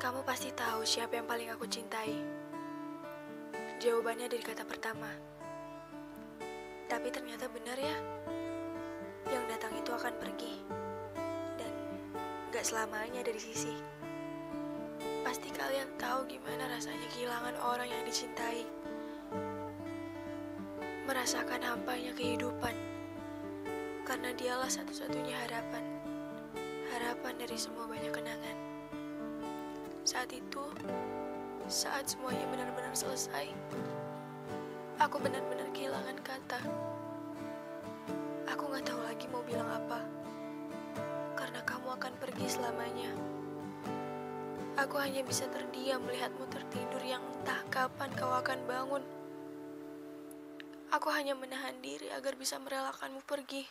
Kamu pasti tahu siapa yang paling aku cintai. Jawabannya dari kata pertama. Tapi ternyata benar ya. Yang datang itu akan pergi. Dan gak selamanya dari sisi. Pasti kalian tahu gimana rasanya kehilangan orang yang dicintai. Merasakan hampanya kehidupan. Karena dialah satu-satunya harapan. Harapan dari semua banyak kenangan. Saat itu, saat semuanya benar-benar selesai, aku benar-benar kehilangan kata. Aku gak tahu lagi mau bilang apa, karena kamu akan pergi selamanya. Aku hanya bisa terdiam melihatmu tertidur yang entah kapan kau akan bangun. Aku hanya menahan diri agar bisa merelakanmu pergi.